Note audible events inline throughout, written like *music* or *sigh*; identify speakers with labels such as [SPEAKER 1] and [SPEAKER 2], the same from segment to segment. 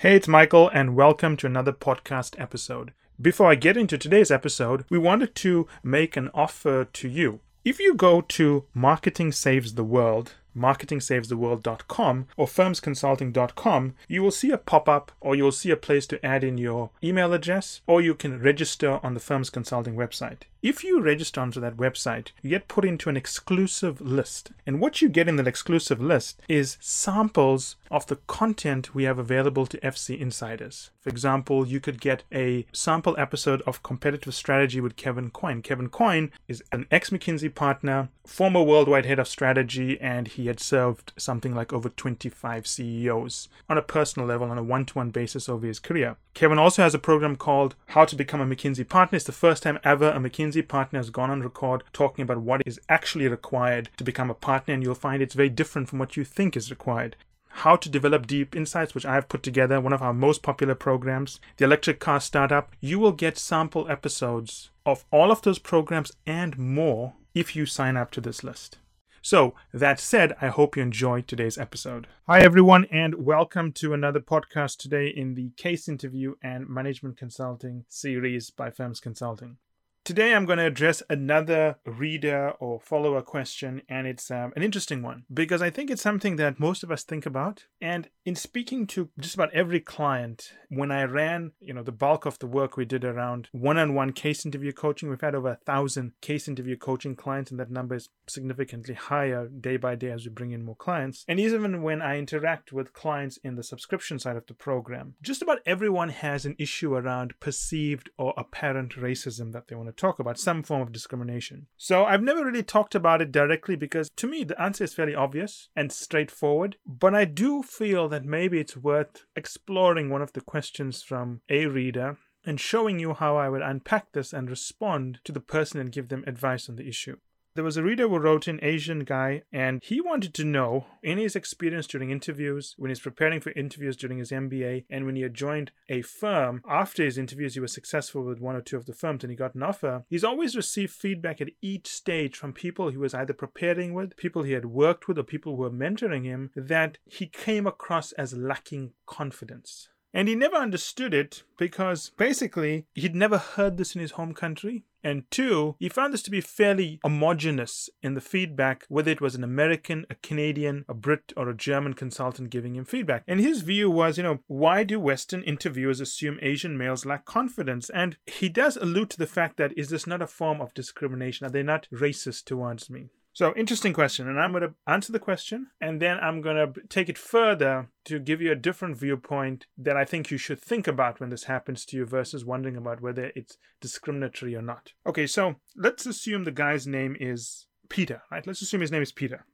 [SPEAKER 1] Hey, it's Michael, and welcome to another podcast episode. Before I get into today's episode, we wanted to make an offer to you. If you go to Marketing Saves the World, marketingsavestheworld.com or firmsconsulting.com, you will see a pop up or you'll see a place to add in your email address or you can register on the Firms Consulting website. If you register onto that website, you get put into an exclusive list. And what you get in that exclusive list is samples of the content we have available to FC insiders. For example, you could get a sample episode of Competitive Strategy with Kevin Coyne. Kevin Coyne is an ex McKinsey partner, former worldwide head of strategy, and he had served something like over 25 CEOs on a personal level on a one to one basis over his career. Kevin also has a program called How to Become a McKinsey Partner. It's the first time ever a McKinsey partner has gone on record talking about what is actually required to become a partner, and you'll find it's very different from what you think is required. How to develop deep insights, which I have put together, one of our most popular programs, the electric car startup. You will get sample episodes of all of those programs and more if you sign up to this list. So, that said, I hope you enjoyed today's episode. Hi, everyone, and welcome to another podcast today in the case interview and management consulting series by Firms Consulting. Today, I'm going to address another reader or follower question, and it's um, an interesting one because I think it's something that most of us think about. And in speaking to just about every client, when I ran, you know, the bulk of the work we did around one-on-one case interview coaching, we've had over a thousand case interview coaching clients, and that number is significantly higher day by day as we bring in more clients. And even when I interact with clients in the subscription side of the program, just about everyone has an issue around perceived or apparent racism that they want to talk about some form of discrimination. So I've never really talked about it directly because to me the answer is fairly obvious and straightforward. But I do feel that maybe it's worth exploring one of the questions from a reader and showing you how I would unpack this and respond to the person and give them advice on the issue. There was a reader who wrote an Asian guy, and he wanted to know in his experience during interviews, when he's preparing for interviews during his MBA, and when he had joined a firm after his interviews, he was successful with one or two of the firms and he got an offer. He's always received feedback at each stage from people he was either preparing with, people he had worked with, or people who were mentoring him that he came across as lacking confidence. And he never understood it because basically he'd never heard this in his home country. And two, he found this to be fairly homogenous in the feedback, whether it was an American, a Canadian, a Brit, or a German consultant giving him feedback. And his view was, you know, why do Western interviewers assume Asian males lack confidence? And he does allude to the fact that is this not a form of discrimination? Are they not racist towards me? So, interesting question. And I'm going to answer the question and then I'm going to take it further to give you a different viewpoint that I think you should think about when this happens to you versus wondering about whether it's discriminatory or not. Okay, so let's assume the guy's name is Peter, right? Let's assume his name is Peter.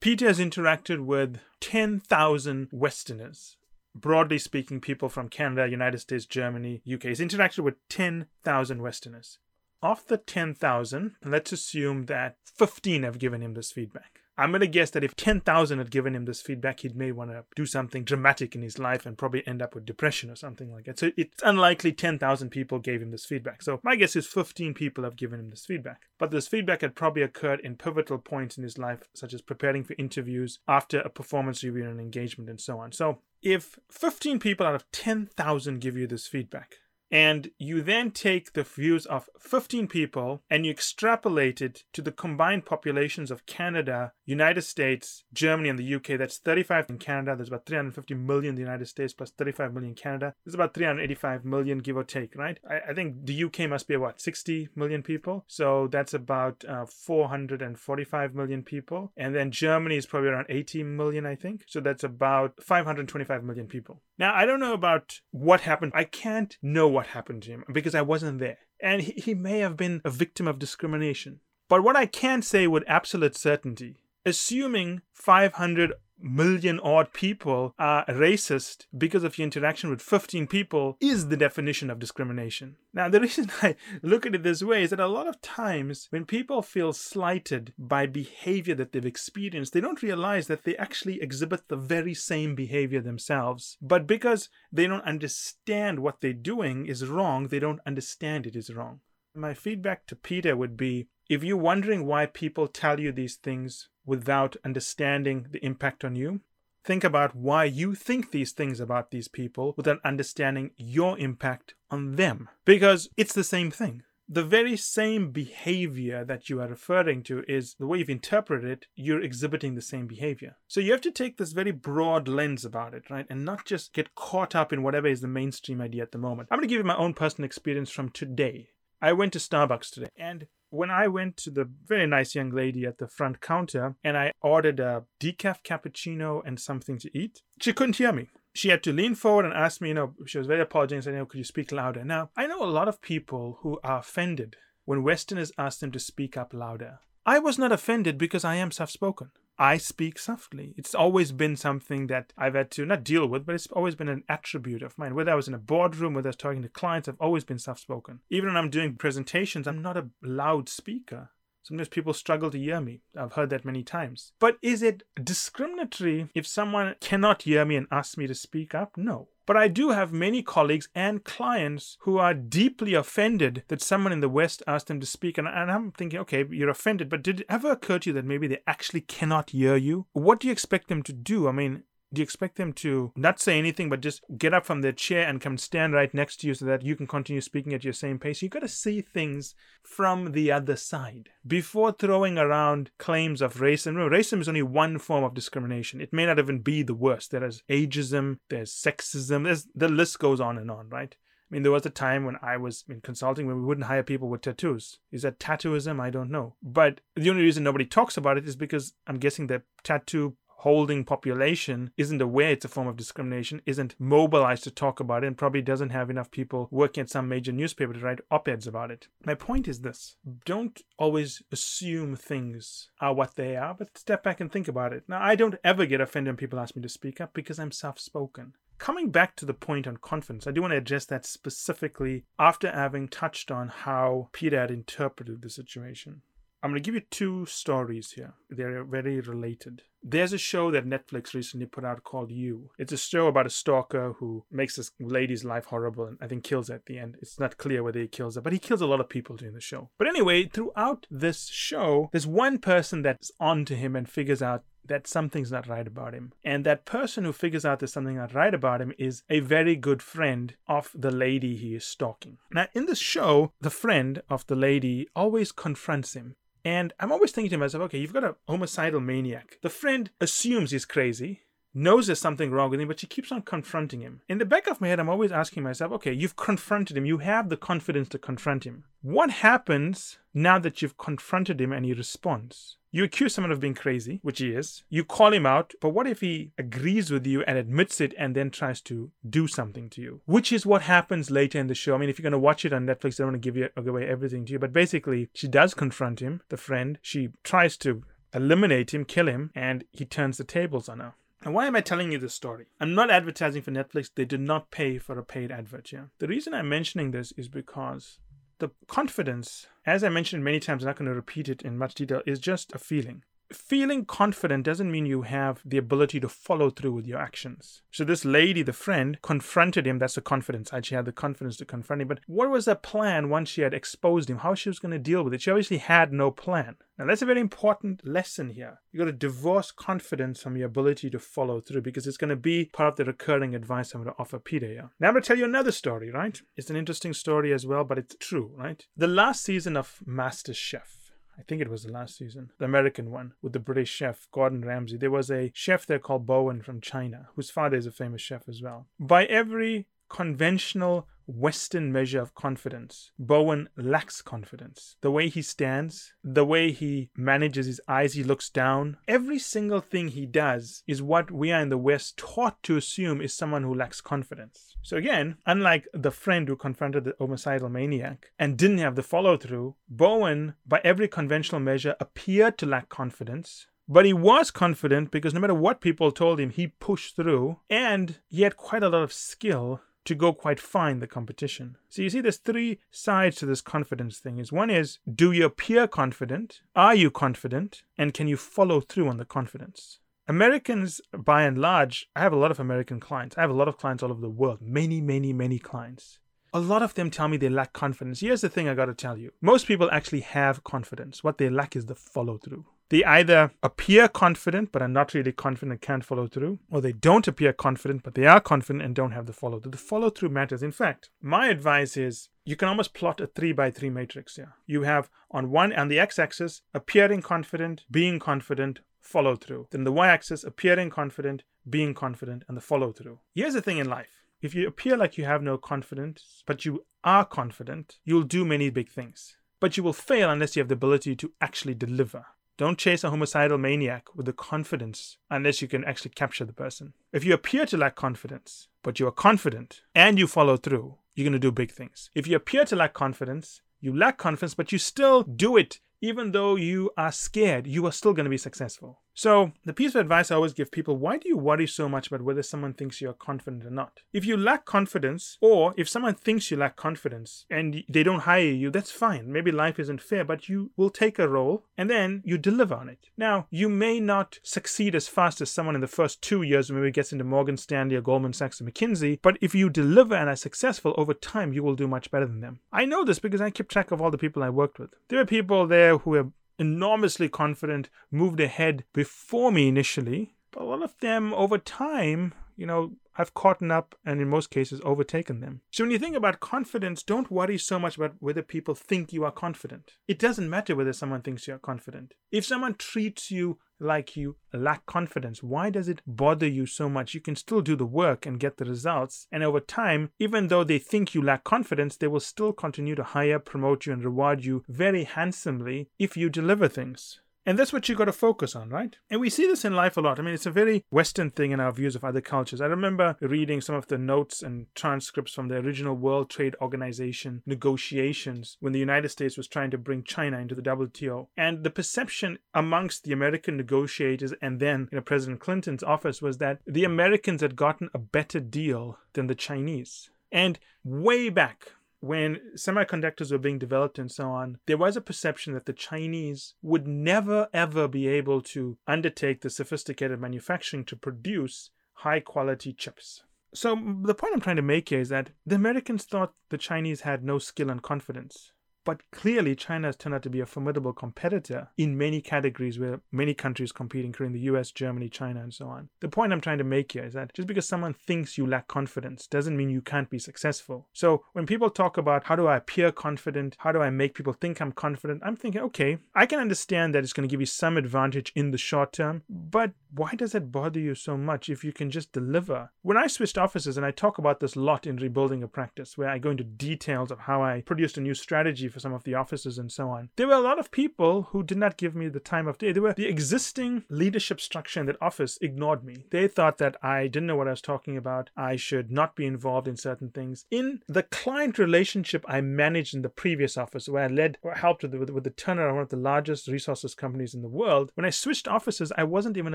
[SPEAKER 1] Peter has interacted with 10,000 Westerners. Broadly speaking, people from Canada, United States, Germany, UK. He's interacted with 10,000 Westerners of the 10,000, let's assume that 15 have given him this feedback. I'm going to guess that if 10,000 had given him this feedback, he'd may want to do something dramatic in his life and probably end up with depression or something like that. So it's unlikely 10,000 people gave him this feedback. So my guess is 15 people have given him this feedback. But this feedback had probably occurred in pivotal points in his life, such as preparing for interviews, after a performance review and engagement, and so on. So if 15 people out of 10,000 give you this feedback, and you then take the views of 15 people and you extrapolate it to the combined populations of Canada, United States, Germany, and the UK. That's 35 in Canada. There's about 350 million in the United States plus 35 million in Canada. There's about 385 million, give or take, right? I, I think the UK must be about 60 million people. So that's about uh, 445 million people. And then Germany is probably around 80 million, I think. So that's about 525 million people. Now, I don't know about what happened. I can't know what happened to him because I wasn't there. And he, he may have been a victim of discrimination. But what I can say with absolute certainty, assuming 500 million odd people are racist because of your interaction with 15 people is the definition of discrimination. Now, the *laughs* reason I look at it this way is that a lot of times when people feel slighted by behavior that they've experienced, they don't realize that they actually exhibit the very same behavior themselves. But because they don't understand what they're doing is wrong, they don't understand it is wrong. My feedback to Peter would be if you're wondering why people tell you these things without understanding the impact on you, Think about why you think these things about these people without understanding your impact on them. Because it's the same thing the very same behavior that you are referring to is the way you've interpreted it, you're exhibiting the same behavior. So you have to take this very broad lens about it, right? And not just get caught up in whatever is the mainstream idea at the moment. I'm going to give you my own personal experience from today. I went to Starbucks today and when I went to the very nice young lady at the front counter and I ordered a decaf cappuccino and something to eat, she couldn't hear me she had to lean forward and ask me, you know, she was very apologetic and said, you know, could you speak louder? Now, I know a lot of people who are offended when Westerners ask them to speak up louder. I was not offended because I am soft spoken. I speak softly. It's always been something that I've had to not deal with, but it's always been an attribute of mine. Whether I was in a boardroom, whether I was talking to clients, I've always been soft spoken. Even when I'm doing presentations, I'm not a loud speaker. Sometimes people struggle to hear me. I've heard that many times. But is it discriminatory if someone cannot hear me and asks me to speak up? No. But I do have many colleagues and clients who are deeply offended that someone in the West asked them to speak. And, and, I'm thinking, okay, you're offended, but did it ever occur to you that maybe they actually cannot hear you? What do you expect them to do? I mean, do you expect them to not say anything but just get up from their chair and come stand right next to you so that you can continue speaking at your same pace You've got to see things from the other side before throwing around claims of racism remember racism is only one form of discrimination it may not even be the worst there is ageism there's sexism there's the list goes on and on right I mean, there was a time when I was in consulting when we wouldn't hire people with tattoos. Is that tattooism? I don't know. But the only reason nobody talks about it is because I'm guessing that tattoo holding population isn't aware it's a form of discrimination, isn't mobilized to talk about it, and probably doesn't have enough people working at some major newspaper to write op eds about it. My point is this don't always assume things are what they are, but step back and think about it. Now, I don't ever get offended when people ask me to speak up because I'm soft spoken. Coming back to the point on confidence, I do want to address that specifically after having touched on how Peter had interpreted the situation. I'm going to give you two stories here. They're very related. There's a show that Netflix recently put out called You. It's a show about a stalker who makes this lady's life horrible and I think kills her at the end. It's not clear whether he kills her, but he kills a lot of people during the show. But anyway, throughout this show, there's one person that's on to him and figures out that something's not right about him. And that person who figures out there's something not right about him is a very good friend of the lady he is stalking. Now, in the show, the friend of the lady always confronts him and I'm always thinking to myself, okay, you've got a homicidal maniac. The friend assumes he's crazy, knows there's something wrong with him, but she keeps on confronting him. In the back of my head, I'm always asking myself, okay, you've confronted him, you have the confidence to confront him. What happens now that you've confronted him and he responds? You accuse someone of being crazy, which he is. You call him out, but what if he agrees with you and admits it and then tries to do something to you? Which is what happens later in the show. I mean, if you're going to watch it on Netflix, I don't want to give you away everything to you, but basically, she does confront him, the friend. She tries to eliminate him, kill him, and he turns the tables on her. And why am I telling you this story? I'm not advertising for Netflix. They did not pay for a paid advert, yeah. The reason I'm mentioning this is because the confidence, as I mentioned many times, I'm not going to repeat it in much detail, is just a feeling. Feeling confident doesn't mean you have the ability to follow through with your actions. So, this lady, the friend, confronted him. That's the confidence. She had the confidence to confront him. But what was her plan once she had exposed him? How she was going to deal with it? She obviously had no plan. Now, that's a very important lesson here. You got to divorce confidence from your ability to follow through because it's going to be part of the recurring advice I'm going to offer Peter here. Now, I'm going to tell you another story, right? It's an interesting story as well, but it's true, right? The last season of Master Chef. I think it was the last season, the American one with the British chef Gordon Ramsay. There was a chef there called Bowen from China, whose father is a famous chef as well. By every conventional Western measure of confidence. Bowen lacks confidence. The way he stands, the way he manages his eyes, he looks down. Every single thing he does is what we are in the West taught to assume is someone who lacks confidence. So, again, unlike the friend who confronted the homicidal maniac and didn't have the follow through, Bowen, by every conventional measure, appeared to lack confidence. But he was confident because no matter what people told him, he pushed through and he had quite a lot of skill to go quite fine the competition. So you see there's three sides to this confidence thing. Is one is do you appear confident? Are you confident? And can you follow through on the confidence? Americans, by and large, I have a lot of American clients. I have a lot of clients all over the world. Many, many, many clients. A lot of them tell me they lack confidence. Here's the thing I gotta tell you most people actually have confidence. What they lack is the follow through. They either appear confident but are not really confident and can't follow through, or they don't appear confident but they are confident and don't have the follow through. The follow through matters. In fact, my advice is you can almost plot a three by three matrix here. You have on one on the x axis appearing confident, being confident, follow through. Then the y axis appearing confident, being confident, and the follow through. Here's the thing in life if you appear like you have no confidence, but you are confident, you'll do many big things. But you will fail unless you have the ability to actually deliver. Don't chase a homicidal maniac with the confidence unless you can actually capture the person. If you appear to lack confidence, but you are confident and you follow through, you're going to do big things. If you appear to lack confidence, you lack confidence, but you still do it even though you are scared, you are still going to be successful. So, the piece of advice I always give people why do you worry so much about whether someone thinks you're confident or not? If you lack confidence, or if someone thinks you lack confidence and they don't hire you, that's fine. Maybe life isn't fair, but you will take a role and then you deliver on it. Now, you may not succeed as fast as someone in the first two years, maybe gets into Morgan Stanley or Goldman Sachs or McKinsey, but if you deliver and are successful over time, you will do much better than them. I know this because I keep track of all the people I worked with. There are people there who are enormously confident, moved ahead before me initially. But a lot of them over time, you know, I've caught up and in most cases overtaken them. So when you think about confidence, don't worry so much about whether people think you are confident. It doesn't matter whether someone thinks you are confident. If someone treats you like you lack confidence, why does it bother you so much? You can still do the work and get the results. And over time, even though they think you lack confidence, they will still continue to hire, promote you, and reward you very handsomely if you deliver things. And that's what you've got to focus on, right? And we see this in life a lot. I mean, it's a very Western thing in our views of other cultures. I remember reading some of the notes and transcripts from the original World Trade Organization negotiations when the United States was trying to bring China into the WTO. And the perception amongst the American negotiators and then you know, President Clinton's office was that the Americans had gotten a better deal than the Chinese. And way back, when semiconductors were being developed and so on, there was a perception that the Chinese would never ever be able to undertake the sophisticated manufacturing to produce high quality chips. So, the point I'm trying to make here is that the Americans thought the Chinese had no skill and confidence. But clearly, China has turned out to be a formidable competitor in many categories where many countries compete, including the US, Germany, China, and so on. The point I'm trying to make here is that just because someone thinks you lack confidence doesn't mean you can't be successful. So when people talk about how do I appear confident, how do I make people think I'm confident, I'm thinking, okay, I can understand that it's going to give you some advantage in the short term, but why does it bother you so much if you can just deliver? When I switched offices, and I talk about this a lot in rebuilding a practice, where I go into details of how I produced a new strategy for some of the offices and so on. There were a lot of people who did not give me the time of day. There were the existing leadership structure in that office ignored me. They thought that I didn't know what I was talking about. I should not be involved in certain things. In the client relationship I managed in the previous office, where I led or helped with, with, with the turnaround of one of the largest resources companies in the world, when I switched offices, I wasn't even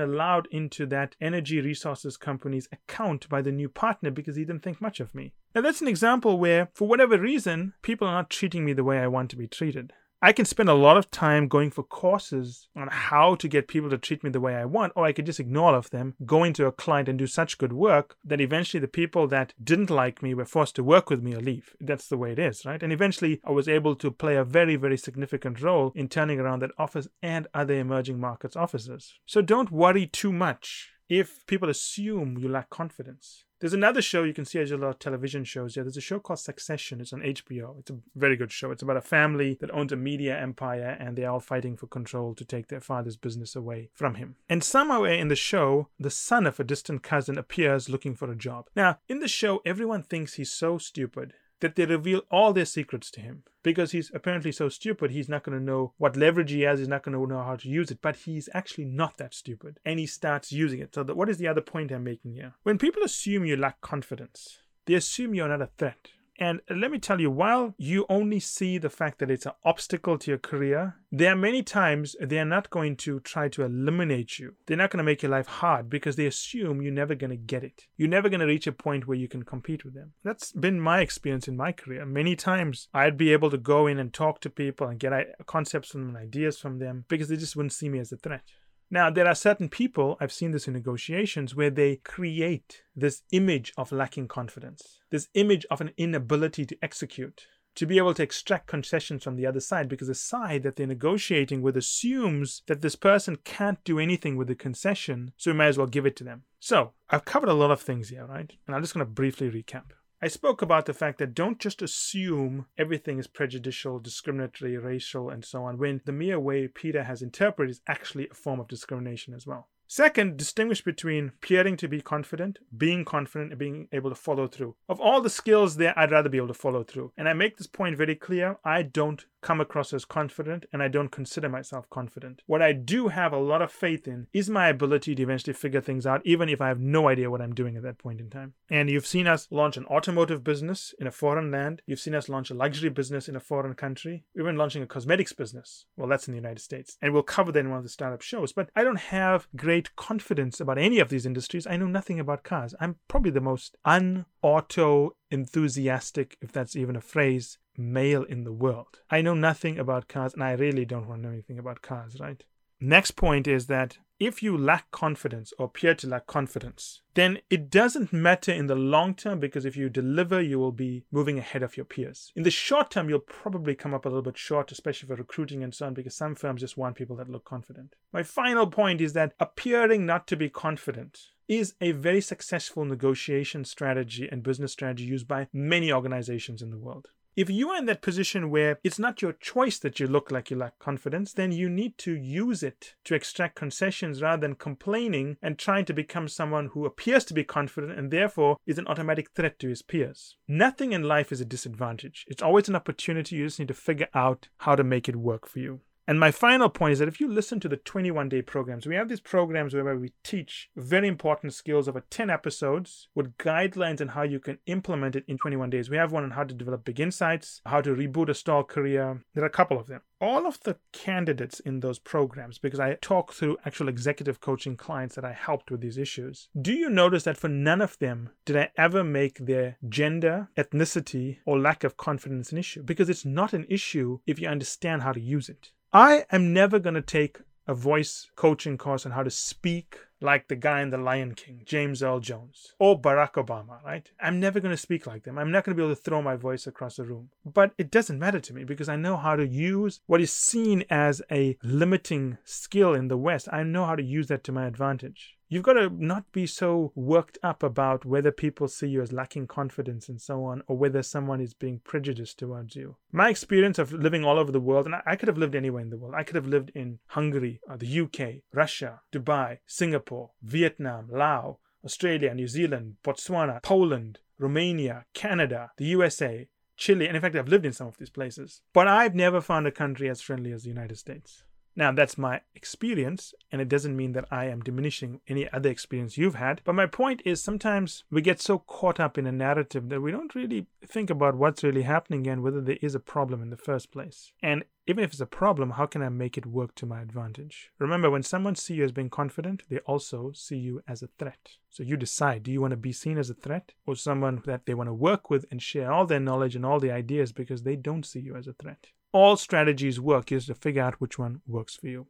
[SPEAKER 1] allowed into that energy resources company's account by the new partner because he didn't think much of me. Now, that's an example where, for whatever reason, people are not treating me the way I want to be treated. I can spend a lot of time going for courses on how to get people to treat me the way I want, or I could just ignore all of them, go into a client and do such good work that eventually the people that didn't like me were forced to work with me or leave. That's the way it is, right? And eventually I was able to play a very, very significant role in turning around that office and other emerging markets offices. So don't worry too much if people assume you lack confidence. There's another show you can see as a lot of television shows. Yeah, there's a show called Succession. It's on HBO. It's a very good show. It's about a family that owns a media empire and they're all fighting for control to take their father's business away from him. And somehow in the show, the son of a distant cousin appears looking for a job. Now, in the show, everyone thinks he's so stupid that they reveal all their secrets to him. Because he's apparently so stupid he's not going to know what leverage he has he's not going to know how to use it but he's actually not that stupid and he starts using it. So what is the other point i'm making here? When people assume you lack confidence they assume you're not a threat and let me tell you, while you only see the fact that it's an obstacle to your career, there are many times they are not going to try to eliminate you. They're not going to make your life hard because they assume you're never going to get it. You're never going to reach a point where you can compete with them. That's been my experience in my career. Many times I'd be able to go in and talk to people and get concepts from them and ideas from them because they just wouldn't see me as a threat. Now, there are certain people, I've seen this in negotiations, where they create this image of lacking confidence, this image of an inability to execute. to be able to extract concessions from the other side because the side that they're negotiating with assumes that this person can't do anything with the concession, so we may as well give it to them. So, I've covered a lot of things here, right? And I'm just going to briefly recap. I spoke about the fact that don't just assume everything is prejudicial, discriminatory, racial, and so on, when the mere way Peter has interpreted is actually a form of discrimination as well. Second, distinguish between appearing to be confident, being confident, and being able to follow through. Of all the skills there, I'd rather be able to follow through. And I make this point very clear I don't come across as confident and I don't consider myself confident. What I do have a lot of faith in is my ability to eventually figure things out, even if I have no idea what I'm doing at that point in time. And you've seen us launch an automotive business in a foreign land. You've seen us launch a luxury business in a foreign country. We've been launching a cosmetics business. Well, that's in the United States. And we'll cover that in one of the startup shows. But I don't have great confidence about any of these industries. I know nothing about cars. I'm probably the most unauto enthusiastic, if that's even a phrase, male in the world. I know nothing about cars and I really don't want to know anything about cars, right? Next point is that if you lack confidence or appear to lack confidence, then it doesn't matter in the long term because if you deliver, you will be moving ahead of your peers. In the short term, you'll probably come up a little bit short, especially for recruiting and so on, because some firms just want people that look confident. My final point is that appearing not to be confident is a very successful negotiation strategy and business strategy used by many organizations in the world. If you are in that position where it's not your choice that you look like you lack confidence, then you need to use it to extract concessions rather than complaining and trying to become someone who appears to be confident and therefore is an automatic threat to his peers. Nothing in life is a disadvantage. It's always an opportunity. You just need to figure out how to make it work for you. And my final point is that if you listen to the 21 day programs, we have these programs where we teach very important skills over 10 episodes with guidelines on how you can implement it in 21 days. We have one on how to develop big insights, how to reboot a stall career. There are a couple of them. All of the candidates in those programs, because I talk through actual executive coaching clients that I helped with these issues, do you notice that for none of them did I ever make their gender, ethnicity, or lack of confidence an issue? Because it's not an issue if you understand how to use it. I am never going to take a voice coaching course on how to speak like the guy in The Lion King, James Earl Jones, or Barack Obama, right? I'm never going to speak like them. I'm not going to be able to throw my voice across the room. But it doesn't matter to me because I know how to use what is seen as a limiting skill in the West. I know how to use that to my advantage. You've got to not be so worked up about whether people see you as lacking confidence and so on, or whether someone is being prejudiced towards you. My experience of living all over the world, and I could have lived anywhere in the world. I could have lived in Hungary, uh, the UK, Russia, Dubai, Singapore, Vietnam, Laos, Australia, New Zealand, Botswana, Poland, Romania, Canada, the USA, Chile, and in fact, I've lived in some of these places. But I've never found a country as friendly as the United States. Now, that's my experience, and it doesn't mean that I am diminishing any other experience you've had. But my point is sometimes we get so caught up in a narrative that we don't really think about what's really happening and whether there is a problem in the first place. And even if it's a problem, how can I make it work to my advantage? Remember, when someone sees you as being confident, they also see you as a threat. So you decide do you want to be seen as a threat or someone that they want to work with and share all their knowledge and all the ideas because they don't see you as a threat? All strategies work. You have to figure out which one works for you.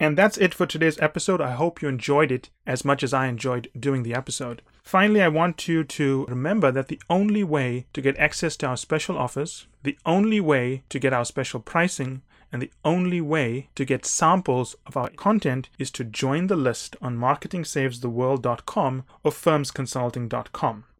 [SPEAKER 1] And that's it for today's episode. I hope you enjoyed it as much as I enjoyed doing the episode. Finally, I want you to remember that the only way to get access to our special offers, the only way to get our special pricing, and the only way to get samples of our content is to join the list on marketingsavestheworld.com or firmsconsulting.com.